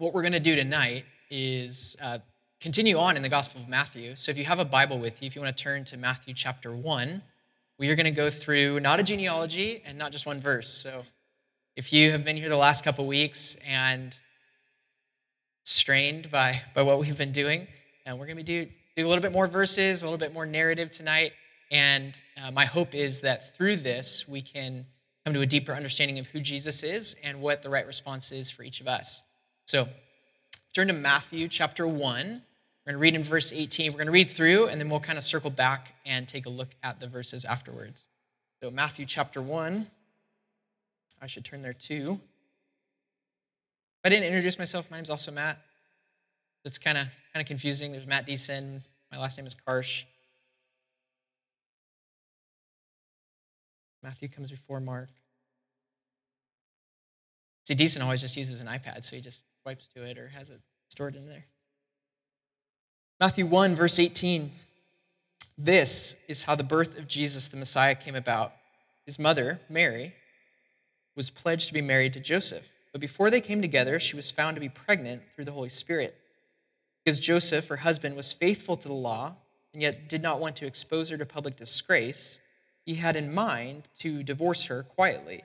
what we're going to do tonight is uh, continue on in the Gospel of Matthew. So if you have a Bible with you, if you want to turn to Matthew chapter 1, we are going to go through not a genealogy and not just one verse. So if you have been here the last couple weeks and strained by, by what we've been doing, and we're going to do, do a little bit more verses, a little bit more narrative tonight. And uh, my hope is that through this, we can come to a deeper understanding of who Jesus is and what the right response is for each of us. So, turn to Matthew chapter 1. We're going to read in verse 18. We're going to read through, and then we'll kind of circle back and take a look at the verses afterwards. So, Matthew chapter 1. I should turn there too. I didn't introduce myself. My name's also Matt. It's kind of kind of confusing. There's Matt Deason. My last name is Karsh. Matthew comes before Mark. See, Deason always just uses an iPad, so he just swipes to it or has it stored in there. Matthew 1, verse 18. This is how the birth of Jesus the Messiah came about. His mother, Mary, was pledged to be married to Joseph, but before they came together, she was found to be pregnant through the Holy Spirit. Because Joseph, her husband, was faithful to the law and yet did not want to expose her to public disgrace, he had in mind to divorce her quietly.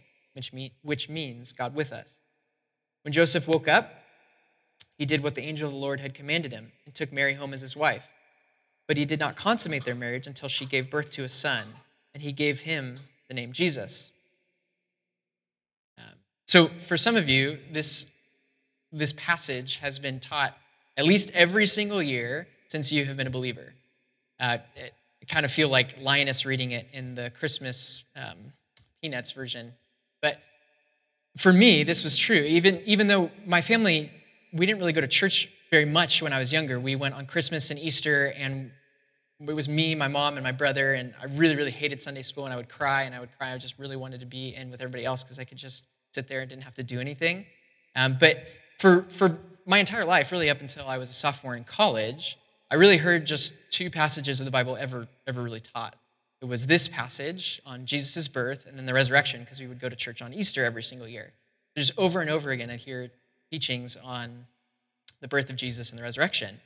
which, mean, which means God with us. When Joseph woke up, he did what the angel of the Lord had commanded him and took Mary home as his wife. But he did not consummate their marriage until she gave birth to a son, and he gave him the name Jesus. Um, so, for some of you, this, this passage has been taught at least every single year since you have been a believer. Uh, it, kind of feel like Linus reading it in the Christmas um, Peanuts version. But for me, this was true. Even, even though my family, we didn't really go to church very much when I was younger. We went on Christmas and Easter, and it was me, my mom, and my brother. And I really, really hated Sunday school, and I would cry, and I would cry. I just really wanted to be in with everybody else because I could just sit there and didn't have to do anything. Um, but for, for my entire life, really up until I was a sophomore in college, I really heard just two passages of the Bible ever, ever really taught. It was this passage on Jesus' birth and then the resurrection, because we would go to church on Easter every single year. Just over and over again, I'd hear teachings on the birth of Jesus and the resurrection.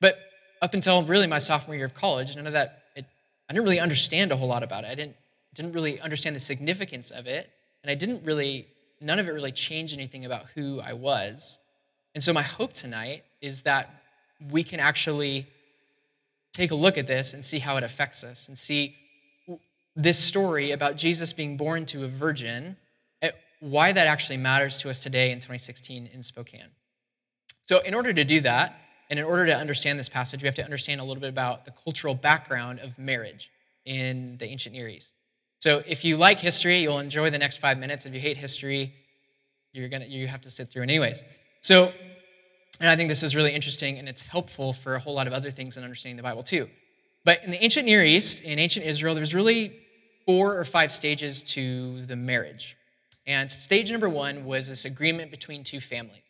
But up until really my sophomore year of college, none of that, it, I didn't really understand a whole lot about it. I didn't, didn't really understand the significance of it, and I didn't really, none of it really changed anything about who I was. And so my hope tonight is that we can actually take a look at this and see how it affects us and see this story about Jesus being born to a virgin, eh, why that actually matters to us today in 2016 in Spokane. So, in order to do that, and in order to understand this passage, we have to understand a little bit about the cultural background of marriage in the ancient Near East. So, if you like history, you'll enjoy the next five minutes. If you hate history, you're gonna you have to sit through it anyways. So, and I think this is really interesting and it's helpful for a whole lot of other things in understanding the Bible too. But in the ancient Near East, in ancient Israel, there was really four or five stages to the marriage. And stage number one was this agreement between two families.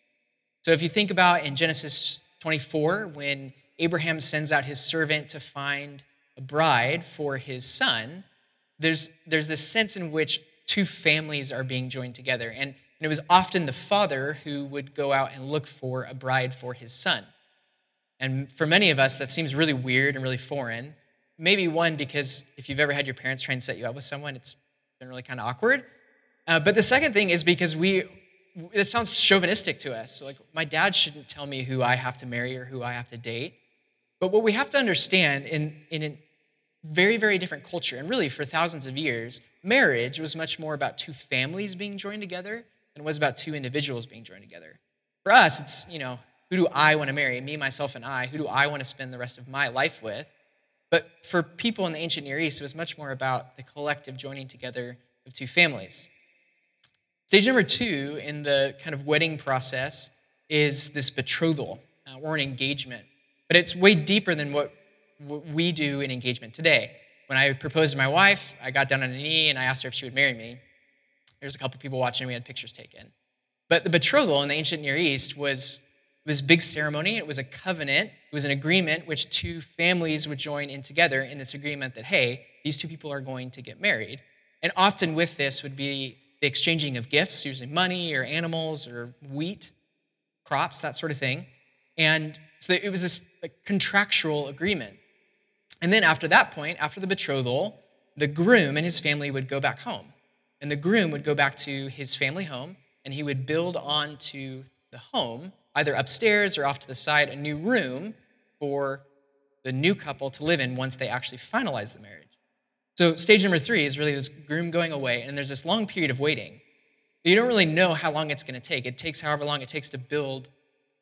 So if you think about in Genesis 24, when Abraham sends out his servant to find a bride for his son, there's, there's this sense in which two families are being joined together. And and it was often the father who would go out and look for a bride for his son. And for many of us, that seems really weird and really foreign. Maybe one, because if you've ever had your parents try and set you up with someone, it's been really kind of awkward. Uh, but the second thing is because we, it sounds chauvinistic to us. So like, my dad shouldn't tell me who I have to marry or who I have to date. But what we have to understand in, in a very, very different culture, and really for thousands of years, marriage was much more about two families being joined together it was about two individuals being joined together. For us, it's, you know, who do I want to marry? Me, myself, and I. Who do I want to spend the rest of my life with? But for people in the ancient Near East, it was much more about the collective joining together of two families. Stage number two in the kind of wedding process is this betrothal uh, or an engagement. But it's way deeper than what, what we do in engagement today. When I proposed to my wife, I got down on a knee and I asked her if she would marry me. There's a couple people watching, we had pictures taken. But the betrothal in the ancient Near East was this big ceremony. It was a covenant. It was an agreement which two families would join in together in this agreement that, hey, these two people are going to get married. And often with this would be the exchanging of gifts, usually money or animals or wheat, crops, that sort of thing. And so it was this like, contractual agreement. And then after that point, after the betrothal, the groom and his family would go back home. And the groom would go back to his family home and he would build onto the home, either upstairs or off to the side, a new room for the new couple to live in once they actually finalize the marriage. So, stage number three is really this groom going away, and there's this long period of waiting. You don't really know how long it's going to take. It takes however long it takes to build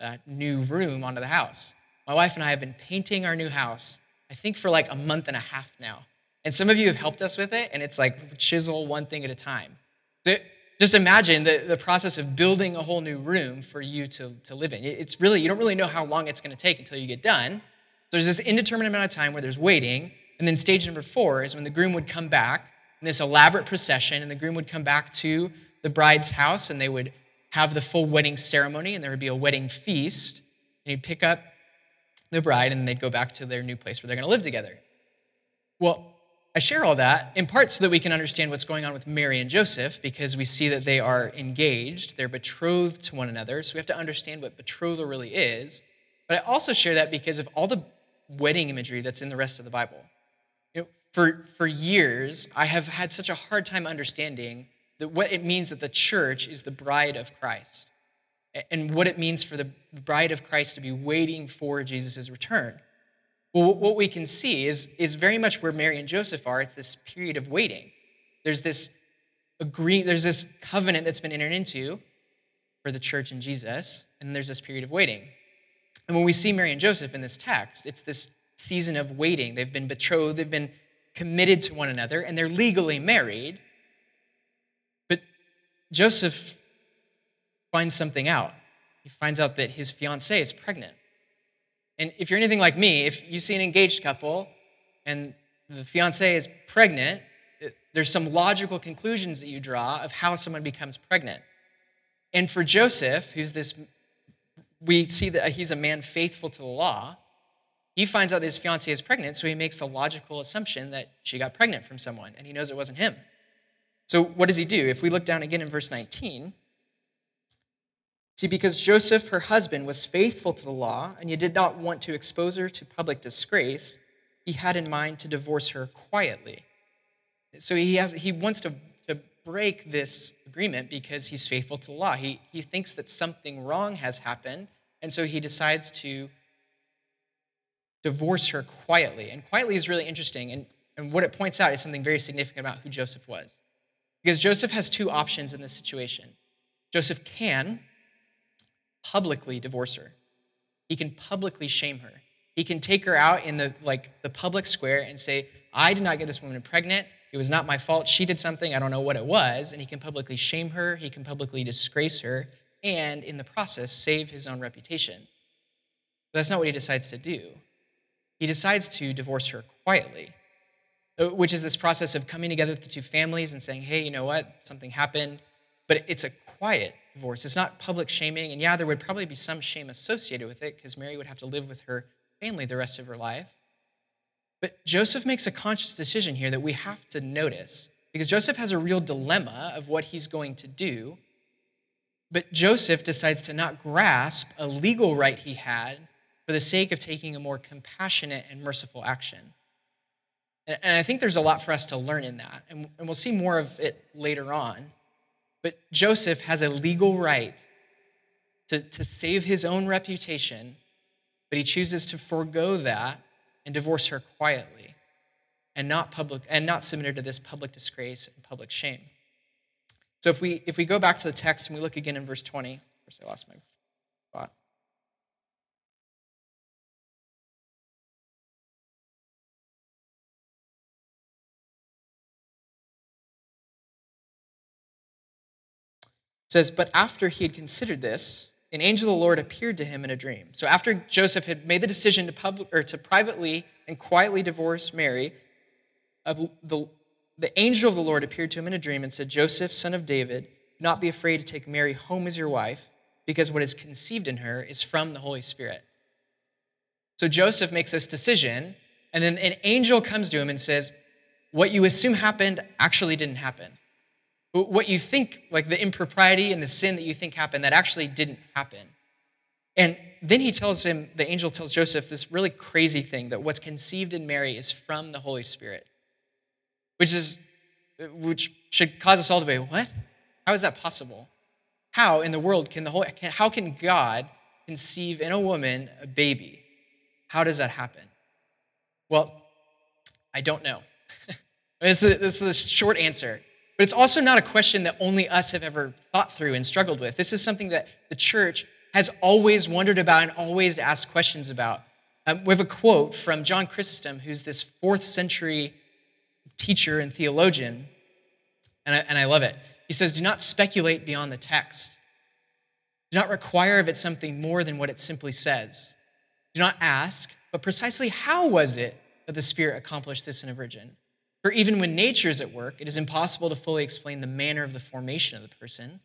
that new room onto the house. My wife and I have been painting our new house, I think, for like a month and a half now. And some of you have helped us with it, and it's like chisel one thing at a time. So just imagine the, the process of building a whole new room for you to, to live in. It's really, you don't really know how long it's going to take until you get done. So there's this indeterminate amount of time where there's waiting. And then stage number four is when the groom would come back in this elaborate procession, and the groom would come back to the bride's house, and they would have the full wedding ceremony, and there would be a wedding feast. And he'd pick up the bride, and they'd go back to their new place where they're going to live together. Well, I share all that in part so that we can understand what's going on with Mary and Joseph because we see that they are engaged, they're betrothed to one another. So we have to understand what betrothal really is. But I also share that because of all the wedding imagery that's in the rest of the Bible. You know, for, for years, I have had such a hard time understanding that what it means that the church is the bride of Christ and what it means for the bride of Christ to be waiting for Jesus' return. Well, what we can see is, is very much where Mary and Joseph are. It's this period of waiting. There's this agree, there's this covenant that's been entered into for the church and Jesus, and there's this period of waiting. And when we see Mary and Joseph in this text, it's this season of waiting. They've been betrothed, they've been committed to one another, and they're legally married. But Joseph finds something out. He finds out that his fiancee is pregnant. And if you're anything like me, if you see an engaged couple and the fiance is pregnant, there's some logical conclusions that you draw of how someone becomes pregnant. And for Joseph, who's this, we see that he's a man faithful to the law. He finds out that his fiancee is pregnant, so he makes the logical assumption that she got pregnant from someone, and he knows it wasn't him. So what does he do? If we look down again in verse 19, See, because Joseph, her husband, was faithful to the law, and you did not want to expose her to public disgrace, he had in mind to divorce her quietly. So he, has, he wants to, to break this agreement because he's faithful to the law. He, he thinks that something wrong has happened, and so he decides to divorce her quietly. And quietly is really interesting, and, and what it points out is something very significant about who Joseph was. Because Joseph has two options in this situation. Joseph can publicly divorce her. He can publicly shame her. He can take her out in the like the public square and say, "I did not get this woman pregnant. It was not my fault. She did something. I don't know what it was." And he can publicly shame her. He can publicly disgrace her, and in the process, save his own reputation. But that's not what he decides to do. He decides to divorce her quietly, uh, which is this process of coming together with the two families and saying, "Hey, you know what? Something happened." But it's a quiet divorce. It's not public shaming. And yeah, there would probably be some shame associated with it because Mary would have to live with her family the rest of her life. But Joseph makes a conscious decision here that we have to notice because Joseph has a real dilemma of what he's going to do. But Joseph decides to not grasp a legal right he had for the sake of taking a more compassionate and merciful action. And I think there's a lot for us to learn in that. And we'll see more of it later on. But Joseph has a legal right to, to save his own reputation, but he chooses to forego that and divorce her quietly and not public and not submit her to this public disgrace and public shame. So if we if we go back to the text and we look again in verse 20, of course I lost my says, But after he had considered this, an angel of the Lord appeared to him in a dream. So after Joseph had made the decision to, public, or to privately and quietly divorce Mary, the, the angel of the Lord appeared to him in a dream and said, Joseph, son of David, do not be afraid to take Mary home as your wife, because what is conceived in her is from the Holy Spirit. So Joseph makes this decision, and then an angel comes to him and says, What you assume happened actually didn't happen. What you think, like the impropriety and the sin that you think happened, that actually didn't happen. And then he tells him, the angel tells Joseph this really crazy thing that what's conceived in Mary is from the Holy Spirit, which is which should cause us all to be, what? How is that possible? How in the world can the whole how can God conceive in a woman a baby? How does that happen? Well, I don't know. this, is the, this is the short answer. But it's also not a question that only us have ever thought through and struggled with. This is something that the church has always wondered about and always asked questions about. Um, we have a quote from John Chrysostom, who's this fourth century teacher and theologian, and I, and I love it. He says, Do not speculate beyond the text. Do not require of it something more than what it simply says. Do not ask, but precisely how was it that the Spirit accomplished this in a virgin? For even when nature is at work, it is impossible to fully explain the manner of the formation of the person.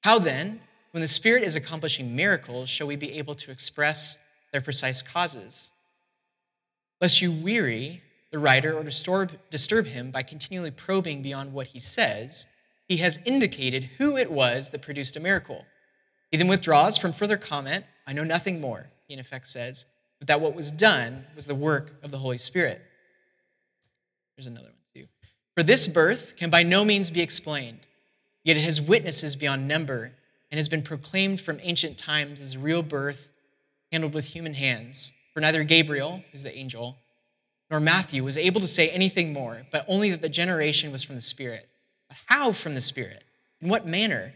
How then, when the Spirit is accomplishing miracles, shall we be able to express their precise causes? Lest you weary the writer or disturb, disturb him by continually probing beyond what he says, he has indicated who it was that produced a miracle. He then withdraws from further comment. I know nothing more, he in effect says, but that what was done was the work of the Holy Spirit. There's another one. For this birth can by no means be explained, yet it has witnesses beyond number and has been proclaimed from ancient times as real birth handled with human hands. For neither Gabriel, who's the angel, nor Matthew was able to say anything more, but only that the generation was from the Spirit. But how from the Spirit? In what manner?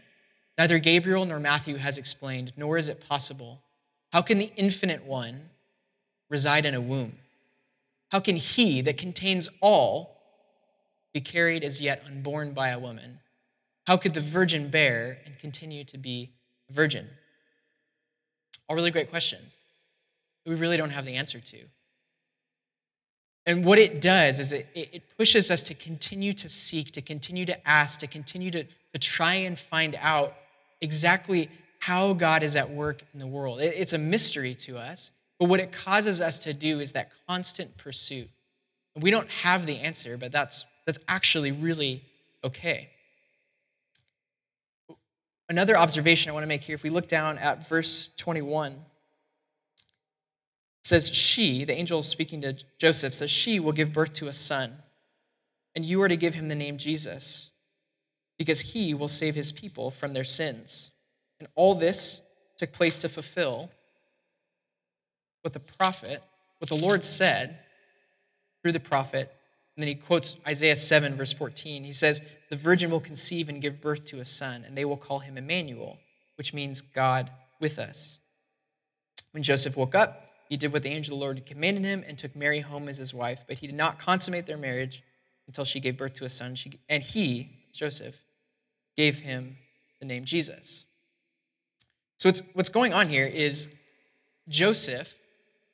Neither Gabriel nor Matthew has explained, nor is it possible. How can the infinite one reside in a womb? How can he that contains all be carried as yet unborn by a woman? How could the virgin bear and continue to be a virgin? All really great questions that we really don't have the answer to. And what it does is it, it pushes us to continue to seek, to continue to ask, to continue to, to try and find out exactly how God is at work in the world. It, it's a mystery to us, but what it causes us to do is that constant pursuit. We don't have the answer, but that's that's actually really okay. Another observation I want to make here, if we look down at verse 21, it says, She, the angel speaking to Joseph, says, She will give birth to a son, and you are to give him the name Jesus, because he will save his people from their sins. And all this took place to fulfill what the prophet, what the Lord said through the prophet and then he quotes Isaiah 7, verse 14. He says, The virgin will conceive and give birth to a son, and they will call him Emmanuel, which means God with us. When Joseph woke up, he did what the angel of the Lord had commanded him and took Mary home as his wife, but he did not consummate their marriage until she gave birth to a son. She, and he, Joseph, gave him the name Jesus. So what's, what's going on here is Joseph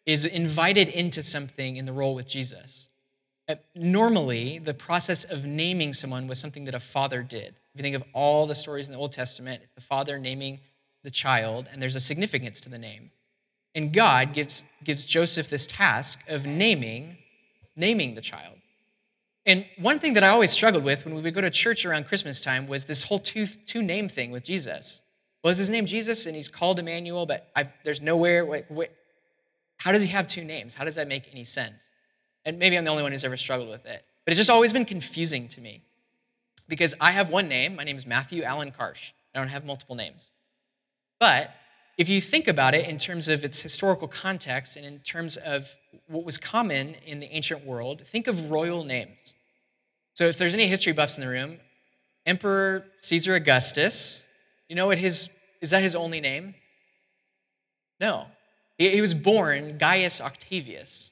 is invited into something in the role with Jesus. Uh, normally, the process of naming someone was something that a father did. If you think of all the stories in the Old Testament, it's the father naming the child, and there's a significance to the name. And God gives, gives Joseph this task of naming, naming the child. And one thing that I always struggled with when we would go to church around Christmas time was this whole two, two name thing with Jesus. Was his name Jesus and he's called Emmanuel, but I, there's nowhere, wait, wait, how does he have two names? How does that make any sense? And maybe I'm the only one who's ever struggled with it. But it's just always been confusing to me. Because I have one name. My name is Matthew Allen Karsh. I don't have multiple names. But if you think about it in terms of its historical context and in terms of what was common in the ancient world, think of royal names. So if there's any history buffs in the room, Emperor Caesar Augustus, you know what his is that his only name? No. He, he was born Gaius Octavius.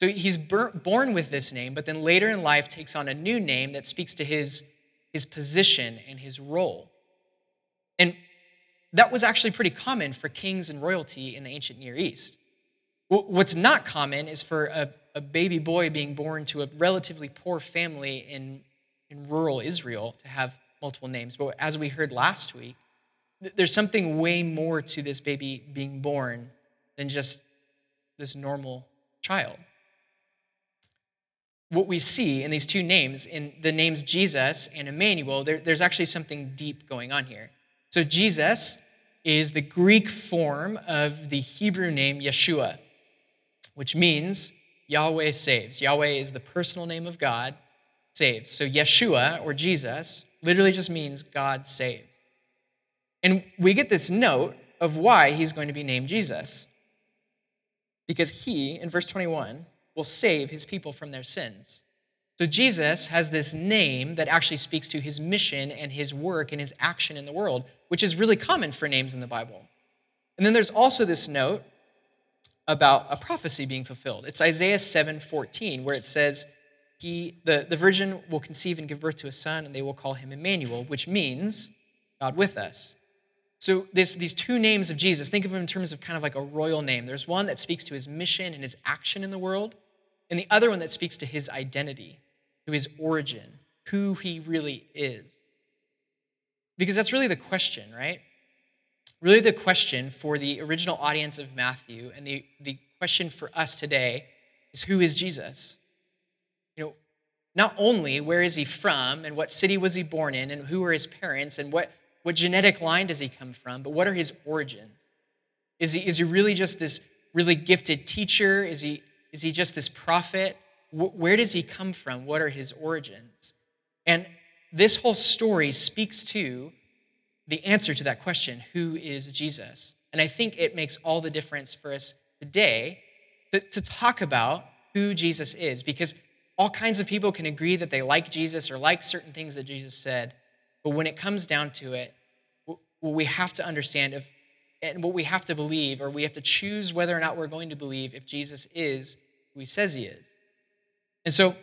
So he's born with this name, but then later in life takes on a new name that speaks to his, his position and his role. And that was actually pretty common for kings and royalty in the ancient Near East. What's not common is for a, a baby boy being born to a relatively poor family in, in rural Israel to have multiple names. But as we heard last week, there's something way more to this baby being born than just this normal child. What we see in these two names, in the names Jesus and Emmanuel, there, there's actually something deep going on here. So, Jesus is the Greek form of the Hebrew name Yeshua which means Yahweh saves. Yahweh is the personal name of God, saves. So Yeshua, or Jesus, literally just means God saves. And we get this note of why he's going to be named Jesus. Because he, in verse 21, will save his people from their sins. So Jesus has this name that actually speaks to his mission and his work and his action in the world, which is really common for names in the Bible. And then there's also this note about a prophecy being fulfilled. It's Isaiah 7:14, where it says, he, the, the virgin will conceive and give birth to a son, and they will call him Emmanuel, which means God with us. So this, these two names of Jesus, think of them in terms of kind of like a royal name. There's one that speaks to his mission and his action in the world, and the other one that speaks to his identity, to his origin, who he really is. Because that's really the question, right? really the question for the original audience of Matthew and the, the question for us today is who is Jesus? You know, not only where is he from and what city was he born in and who are his parents and what, what genetic line does he come from, but what are his origins? Is he, is he really just this really gifted teacher? Is he, is he just this prophet? Where does he come from? What are his origins? And this whole story speaks to the answer to that question who is Jesus? And I think it makes all the difference for us today to, to talk about who Jesus is because all kinds of people can agree that they like Jesus or like certain things that Jesus said. But when it comes down to it, what we have to understand if, and what we have to believe, or we have to choose whether or not we're going to believe if Jesus is who he says he is. And so,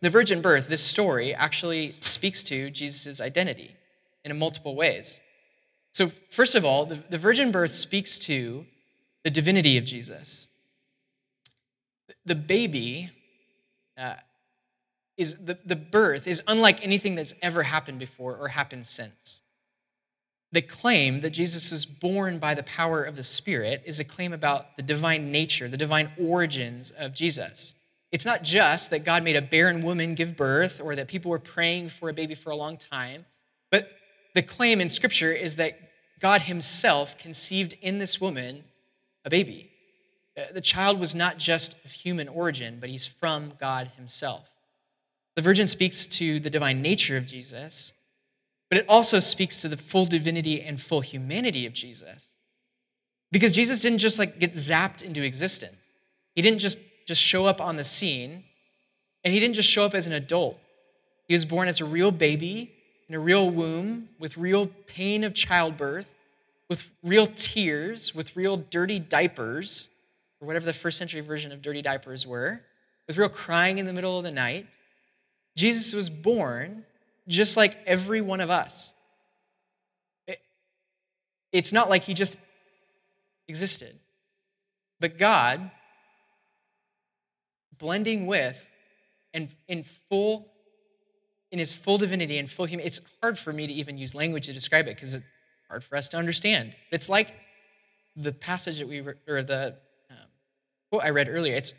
the virgin birth, this story, actually speaks to Jesus' identity in multiple ways. So, first of all, the, the virgin birth speaks to the divinity of Jesus. The baby uh, is the, the birth is unlike anything that's ever happened before or happened since. The claim that Jesus was born by the power of the Spirit is a claim about the divine nature, the divine origins of Jesus. It's not just that God made a barren woman give birth or that people were praying for a baby for a long time, but the claim in Scripture is that God Himself conceived in this woman a baby. Uh, the child was not just of human origin, but he's from God Himself. The virgin speaks to the divine nature of Jesus, but it also speaks to the full divinity and full humanity of Jesus. Because Jesus didn't just like get zapped into existence. He didn't just just show up on the scene, and he didn't just show up as an adult. He was born as a real baby in a real womb, with real pain of childbirth, with real tears, with real dirty diapers, or whatever the first century version of dirty diapers were, with real crying in the middle of the night. Jesus was born just like every one of us. It, it's not like he just existed, but God, blending with and in full in his full divinity and full humanity. It's hard for me to even use language to describe it because it's hard for us to understand. It's like the passage that we, re- or the um, quote I read earlier. It's,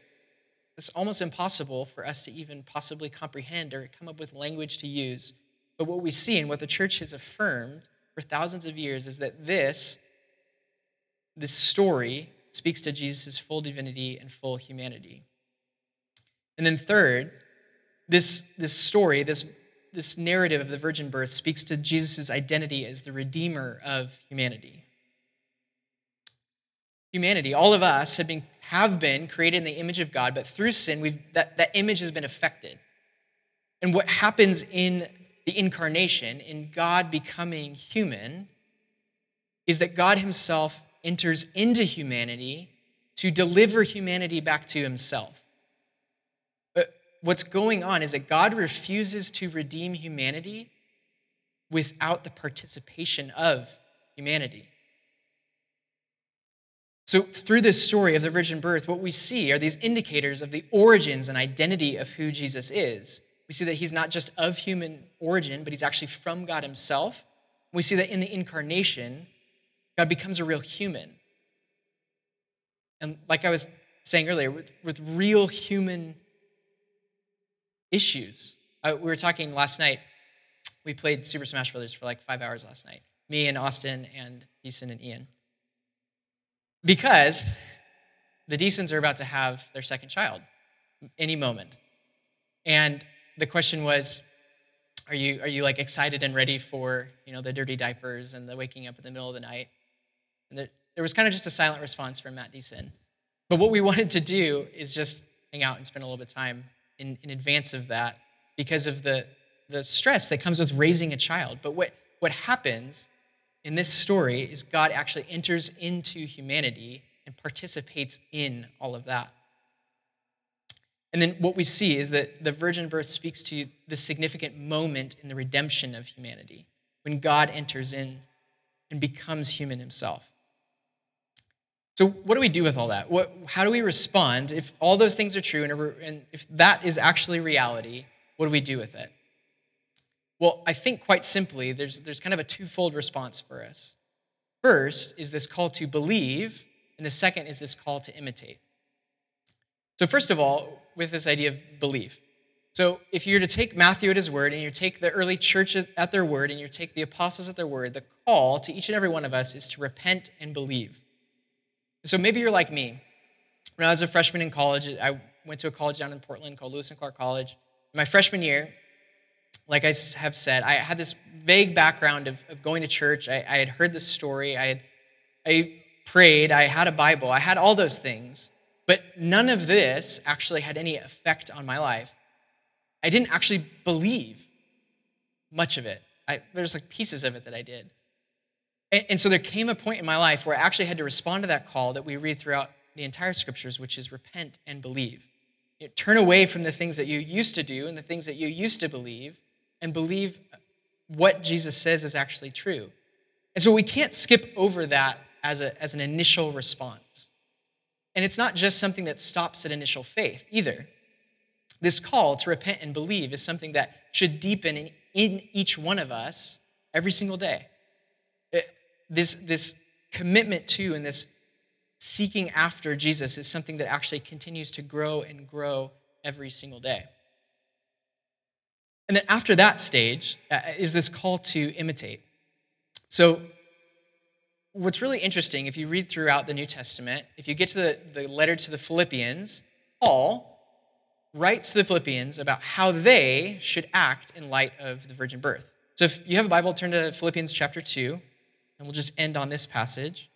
it's almost impossible for us to even possibly comprehend or come up with language to use. But what we see and what the church has affirmed for thousands of years is that this, this story speaks to Jesus' full divinity and full humanity. And then, third, this, this story, this this narrative of the virgin birth speaks to Jesus' identity as the redeemer of humanity. Humanity, all of us have been, have been created in the image of God, but through sin, we've, that, that image has been affected. And what happens in the incarnation, in God becoming human, is that God Himself enters into humanity to deliver humanity back to Himself But what's going on is that God refuses to redeem humanity without the participation of humanity. So, through this story of the virgin birth, what we see are these indicators of the origins and identity of who Jesus is. We see that he's not just of human origin, but he's actually from God himself. We see that in the incarnation, God becomes a real human. And like I was saying earlier, with, with real human issues. I, we were talking last night. We played Super Smash Brothers for like five hours last night. Me and Austin and Deason and Ian. Because the Deasons are about to have their second child any moment. And the question was, are you, are you like excited and ready for, you know, the dirty diapers and the waking up in the middle of the night? And the, there was kind of just a silent response from Matt Deason. But what we wanted to do is just hang out and spend a little bit of time in, in advance of that because of the, the stress that comes with raising a child. But what, what happens in this story is God actually enters into humanity and participates in all of that. And then what we see is that the virgin birth speaks to the significant moment in the redemption of humanity when God enters in and becomes human himself. So, what do we do with all that? What, how do we respond if all those things are true and, if that is actually reality? What do we do with it? Well, I think quite simply, there's, there's kind of a twofold response for us. First is this call to believe, and the second is this call to imitate. So, first of all, with this idea of belief. So, if you're to take Matthew at his word, and you take the early church at their word, and you take the apostles at their word, the call to each and every one of us is to repent and believe. So maybe you're like me. When I was a freshman in college, I went to a college down in Portland called Lewis and Clark College. My freshman year, like I have said, I had this vague background of, of going to church. I, I had heard the story. I had I prayed. I had a Bible. I had all those things. But none of this actually had any effect on my life. I didn't actually believe much of it. I, there's like pieces of it that I did. And, and so there came a point in my life where I actually had to respond to that call that we read throughout the entire scriptures, which is repent and believe. You know, turn away from the things that you used to do and the things that you used to believe and believe what Jesus says is actually true. And so we can't skip over that as, a, as an initial response. And it's not just something that stops at initial faith either. This call to repent and believe is something that should deepen in, in each one of us every single day uh, this, this commitment to and this seeking after Jesus is something that actually continues to grow and grow every single day. And then after that stage uh, is this call to imitate. So, what's really interesting, if you read throughout the New Testament, if you get to the, the letter to the Philippians, Paul writes to the Philippians about how they should act in light of the virgin birth. So, if you have a Bible, turn to Philippians chapter 2. And we'll just end on this passage.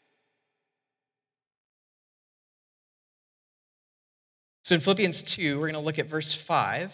So in Philippians 2, we're going to look at verse 5.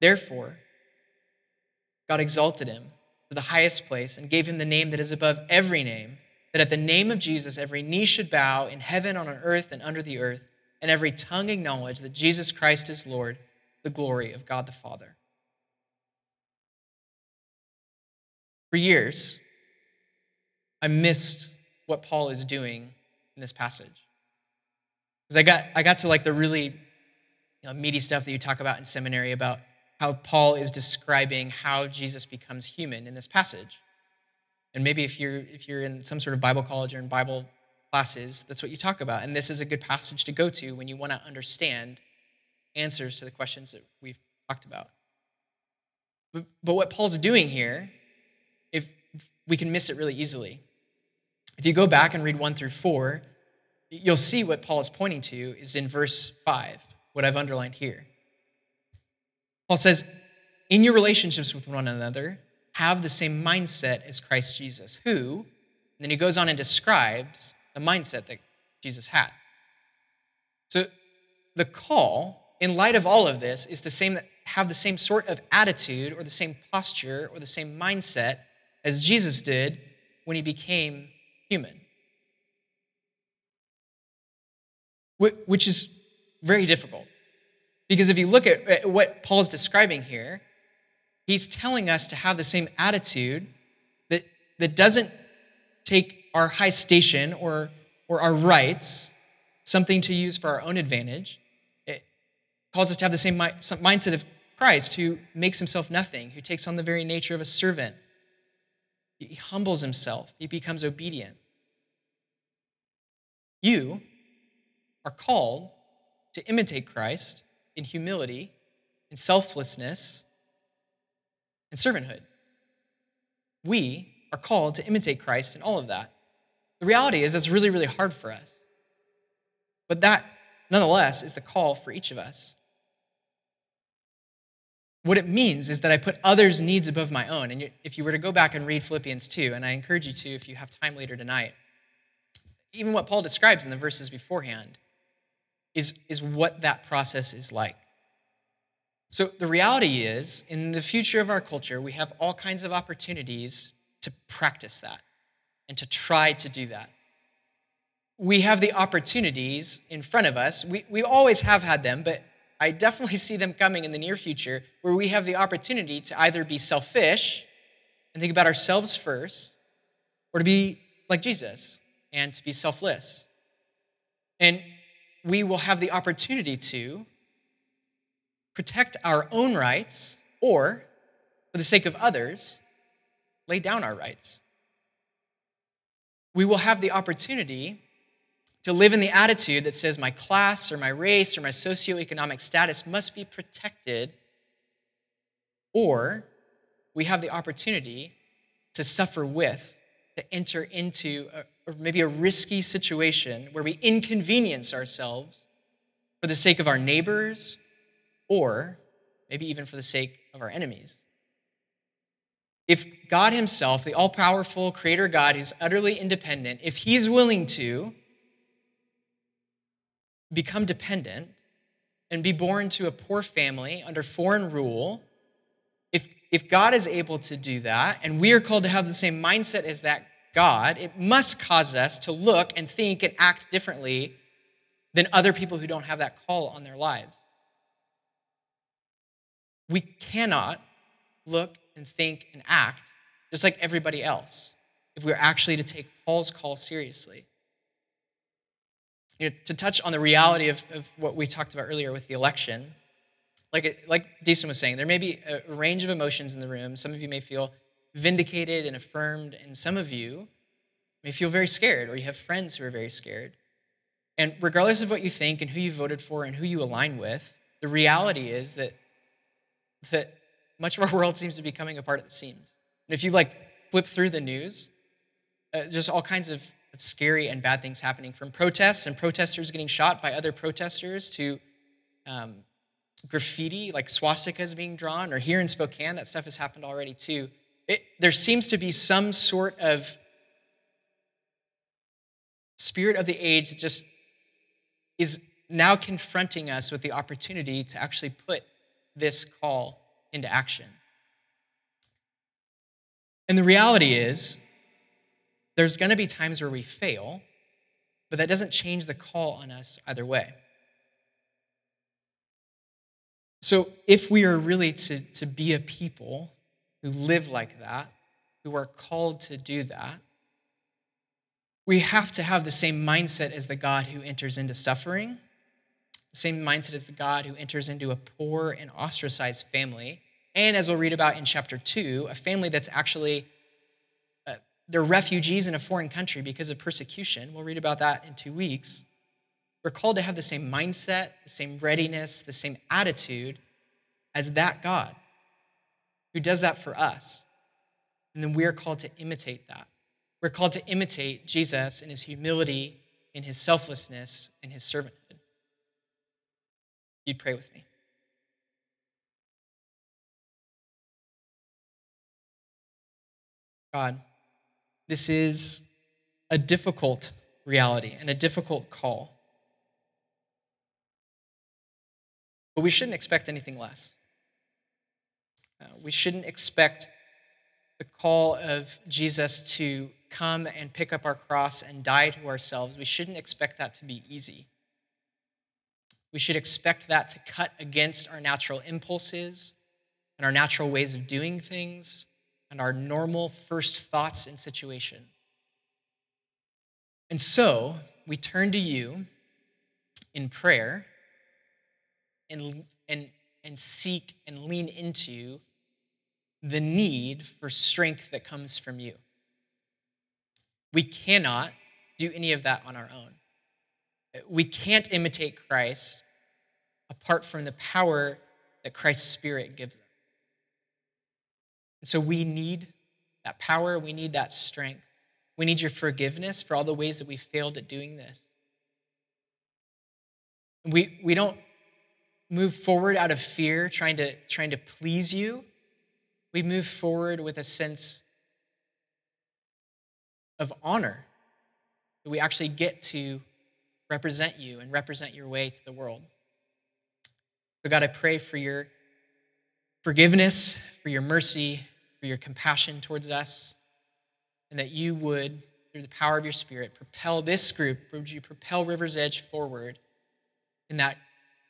Therefore, God exalted him to the highest place and gave him the name that is above every name, that at the name of Jesus every knee should bow in heaven, on earth, and under the earth, and every tongue acknowledge that Jesus Christ is Lord, the glory of God the Father. For years, I missed what Paul is doing in this passage. Because I got, I got to like the really you know, meaty stuff that you talk about in seminary about how Paul is describing how Jesus becomes human in this passage. And maybe if you're, if you're in some sort of Bible college or in Bible classes, that's what you talk about. And this is a good passage to go to when you want to understand answers to the questions that we've talked about. But, but what Paul's doing here if we can miss it really easily. If you go back and read 1 through 4, you'll see what Paul is pointing to is in verse 5, what I've underlined here. Paul says, In your relationships with one another, have the same mindset as Christ Jesus, who, then he goes on and describes the mindset that Jesus had. So the call, in light of all of this, is same have the same sort of attitude or the same posture or the same mindset as Jesus did when he became human. Which is very difficult. Because if you look at what Paul's describing here, he's telling us to have the same attitude that, that doesn't take our high station or, or our rights, something to use for our own advantage. It calls us to have the same mindset of Christ, who makes himself nothing, who takes on the very nature of a servant. He humbles himself, he becomes obedient. You are called to imitate Christ in humility, in selflessness, and servanthood. We are called to imitate Christ in all of that. The reality is, that's really, really hard for us. But that, nonetheless, is the call for each of us. What it means is that I put others' needs above my own. And if you were to go back and read Philippians 2, and I encourage you to if you have time later tonight, even what Paul describes in the verses beforehand is, is what that process is like. So the reality is, in the future of our culture, we have all kinds of opportunities to practice that and to try to do that. We have the opportunities in front of us. We, we always have had them, but I definitely see them coming in the near future where we have the opportunity to either be selfish and think about ourselves first, or to be like Jesus and to be selfless. And we will have the opportunity to protect our own rights or, for the sake of others, lay down our rights. We will have the opportunity to live in the attitude that says my class or my race or my socioeconomic status must be protected, or we have the opportunity to suffer with, to enter into or maybe a risky situation where we inconvenience ourselves for the sake of our neighbors or maybe even for the sake of our enemies. If God Himself, the all powerful Creator God who's utterly independent, if He's willing to become dependent and be born to a poor family under foreign rule, if, if God is able to do that, and we are called to have the same mindset as that God, it must cause us to look and think and act differently than other people who don't have that call on their lives. We cannot look and think and act just like everybody else if we're actually to take Paul's call seriously. You know, to touch on the reality of, of what we talked about earlier with the election, like, like Deason was saying, there may be a range of emotions in the room. Some of you may feel vindicated and affirmed, and some of you may feel very scared, or you have friends who are very scared. And regardless of what you think and who you voted for and who you align with, the reality is that, that much of our world seems to be coming apart at the seams. And if you like flip through the news, uh, just all kinds of, of scary and bad things happening from protests and protesters getting shot by other protesters to um, graffiti, like swastikas being drawn, or here in Spokane, that stuff has happened already too it, there seems to be some sort of spirit of the age that just is now confronting us with the opportunity to actually put this call into action. And the reality is, there's going to be times where we fail, but that doesn't change the call on us either way. So, if we are really to, to be a people who live like that, who are called to do that, we have to have the same mindset as the God who enters into suffering, the same mindset as the God who enters into a poor and ostracized family. And as we'll read about in chapter 2, a family that's actually uh, they're refugees in a foreign country because of persecution. We'll read about that in 2 weeks. We're called to have the same mindset, the same readiness, the same attitude as that God who does that for us. And then we are called to imitate that. We're called to imitate Jesus in his humility, in his selflessness, in his servanthood. You'd pray with me. God, this is a difficult reality and a difficult call. But we shouldn't expect anything less. Uh, we shouldn't expect the call of Jesus to come and pick up our cross and die to ourselves. We shouldn't expect that to be easy. We should expect that to cut against our natural impulses and our natural ways of doing things and our normal first thoughts and situations. And so we turn to you in prayer and, and, and seek and lean into the need for strength that comes from you. We cannot do any of that on our own. We can't imitate Christ apart from the power that Christ's Spirit gives us. And so we need that power, we need that strength. We need your forgiveness for all the ways that we failed at doing this. We, we don't move forward out of fear, trying to, trying to please you. We move forward with a sense of honor that we actually get to represent you and represent your way to the world. So, God, I pray for your forgiveness, for your mercy, for your compassion towards us, and that you would, through the power of your Spirit, propel this group, would you propel River's Edge forward in that,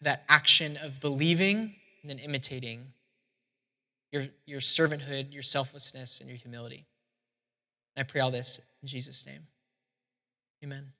that action of believing and then imitating your, your servanthood, your selflessness, and your humility. I pray all this in Jesus' name. Amen.